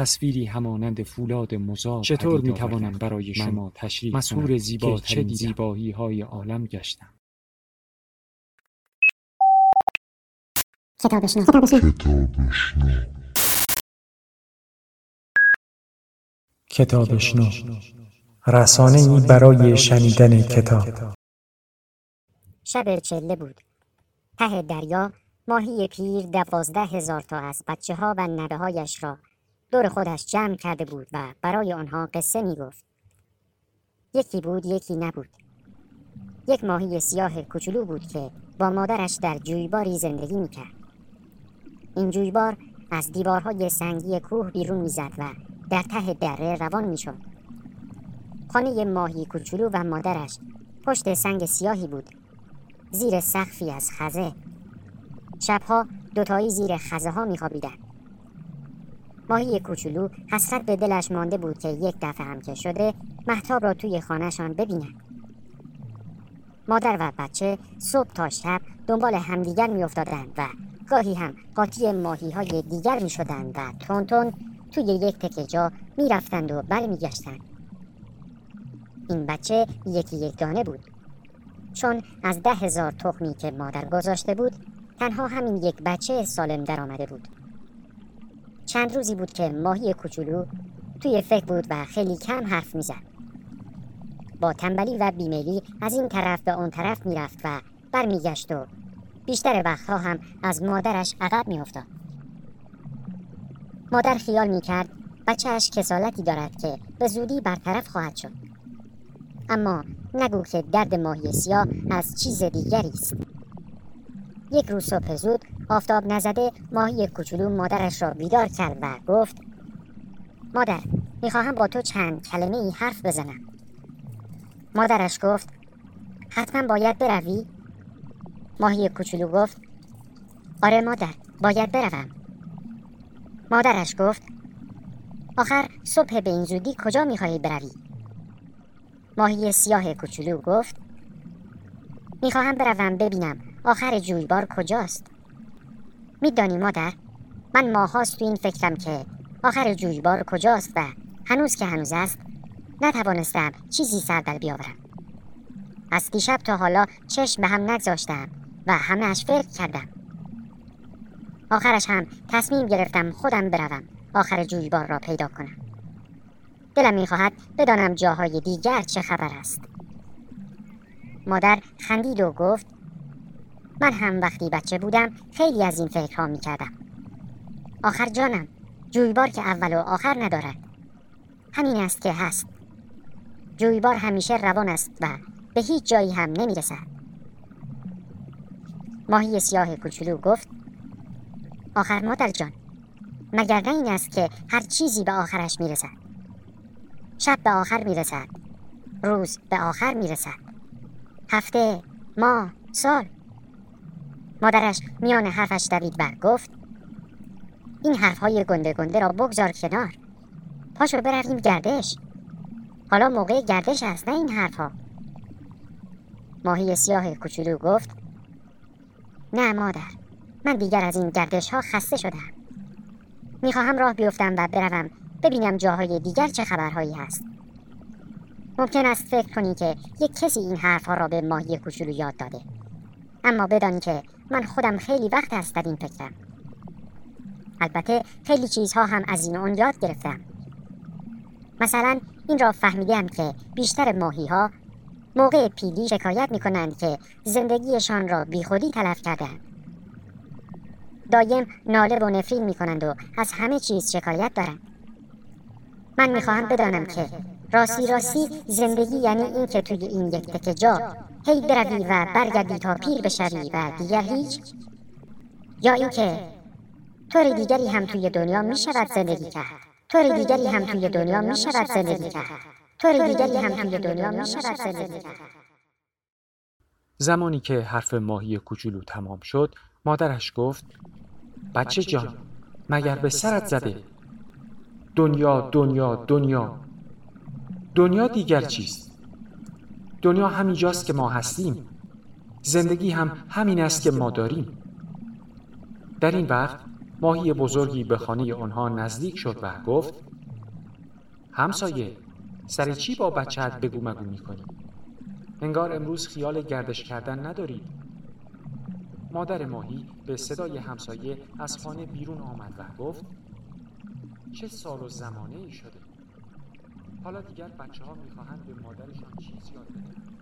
تصویری همانند فولاد مزار چطور می توانم برای شما تشریح مسهور زیباترین زیبایی های عالم گشتم. کتابشنو کتابشنو رسانه ای برای شنیدن کتاب. شب چله بود. ته دریا ماهی پیر دوازده هزار تا از بچه ها و نبه هایش را دور خودش جمع کرده بود و برای آنها قصه می گفت. یکی بود یکی نبود. یک ماهی سیاه کوچولو بود که با مادرش در جویباری زندگی می کرد. این جویبار از دیوارهای سنگی کوه بیرون می‌زد و در ته دره روان می‌شد. خانه ماهی کوچولو و مادرش پشت سنگ سیاهی بود زیر سقفی از خزه شبها دوتایی زیر خزه ها میخوابیدند ماهی کوچولو حسرت به دلش مانده بود که یک دفعه هم که شده محتاب را توی خانهشان ببیند. مادر و بچه صبح تا شب دنبال همدیگر میافتادند و گاهی هم قاطی ماهی های دیگر می شدند و تون توی یک تکه جا می رفتند و بر می گشتند. این بچه یکی یک دانه بود. چون از ده هزار تخمی که مادر گذاشته بود تنها همین یک بچه سالم در آمده بود. چند روزی بود که ماهی کوچولو توی فکر بود و خیلی کم حرف می‌زد. با تنبلی و بیمیلی از این طرف به اون طرف می‌رفت و برمیگشت و بیشتر وقتها هم از مادرش عقب میافتاد. مادر خیال می‌کرد بچهش کسالتی دارد که به زودی برطرف خواهد شد. اما نگو که درد ماهی سیاه از چیز دیگری است. یک روز صبح زود آفتاب نزده ماهی کوچولو مادرش را بیدار کرد و گفت مادر می‌خواهم با تو چند کلمه ای حرف بزنم. مادرش گفت حتما باید بروی؟ ماهی کوچولو گفت آره مادر باید بروم. مادرش گفت آخر صبح به این زودی کجا می‌خواهی بروی؟ ماهی سیاه کوچولو گفت می‌خواهم بروم ببینم. آخر جویبار کجاست؟ میدانی مادر من ماهاست تو این فکرم که آخر جویبار کجاست و هنوز که هنوز است نتوانستم چیزی سر در بیاورم. از دیشب تا حالا چشم به هم نگذاشتم و همهش فکر کردم. آخرش هم تصمیم گرفتم خودم بروم آخر جویبار را پیدا کنم. دلم می‌خواهد بدانم جاهای دیگر چه خبر است. مادر خندید و گفت من هم وقتی بچه بودم خیلی از این فکرها می‌کردم. آخر جانم جویبار که اول و آخر ندارد. همین است که هست. جویبار همیشه روان است و به هیچ جایی هم نمی‌رسد. ماهی سیاه کوچولو گفت آخر مادر جان مگر نه این است که هر چیزی به آخرش می‌رسد. شب به آخر می‌رسد. روز به آخر می‌رسد. هفته ماه سال. مادرش میان حرفش دوید و گفت این حرفهای گنده گنده را بگذار کنار. پاشو برویم گردش. حالا موقع گردش است نه این حرفها. ماهی سیاه کوچولو گفت نه مادر من دیگر از این گردش ها خسته شدم. می‌خواهم راه بیفتم و بروم ببینم جاهای دیگر چه خبرهایی هست. ممکن است فکر کنی که یک کسی این حرفها را به ماهی کوچولو یاد داده. اما بدانی که من خودم خیلی وقت است در این فکرم. البته خیلی چیزها هم از این اون یاد گرفتم. مثلا این را فهمیدم که بیشتر ماهی ها موقع پیلی شکایت می کنند که زندگیشان را بیخودی تلف کردند دایم ناله و نفرین می کنند و از همه چیز شکایت دارند. من می‌خواهم بدانم که راستی راستی زندگی یعنی این که توی این یک تکه جا هی بروی و برگردی تا پیر بشوی و دیگر هیچ؟ یا اینکه طور دیگری هم توی دنیا می شود زندگی کرد. طور دیگری هم توی دنیا می شود زندگی کرد. طور دیگری هم توی دنیا می شود زندگی کرد. زمانی که حرف ماهی کوچولو تمام شد مادرش گفت بچه جان مگر به سرت زده؟ دنیا دنیا دنیا. دنیا دیگر چیست؟ دنیا همینجاست که ما هستیم. زندگی هم همین است که ما داریم. در این وقت ماهی بزرگی به خانه آنها نزدیک شد و گفت همسایه سر چی با بچهت بگو مگو می‌کنی؟ انگار امروز خیال گردش کردن ندارید مادر ماهی به صدای همسایه از خانه بیرون آمد و گفت چه سال و زمانه ای شده؟ حالا دیگر بچه ها می‌خواهند به مادرشان چیز یاد بدهند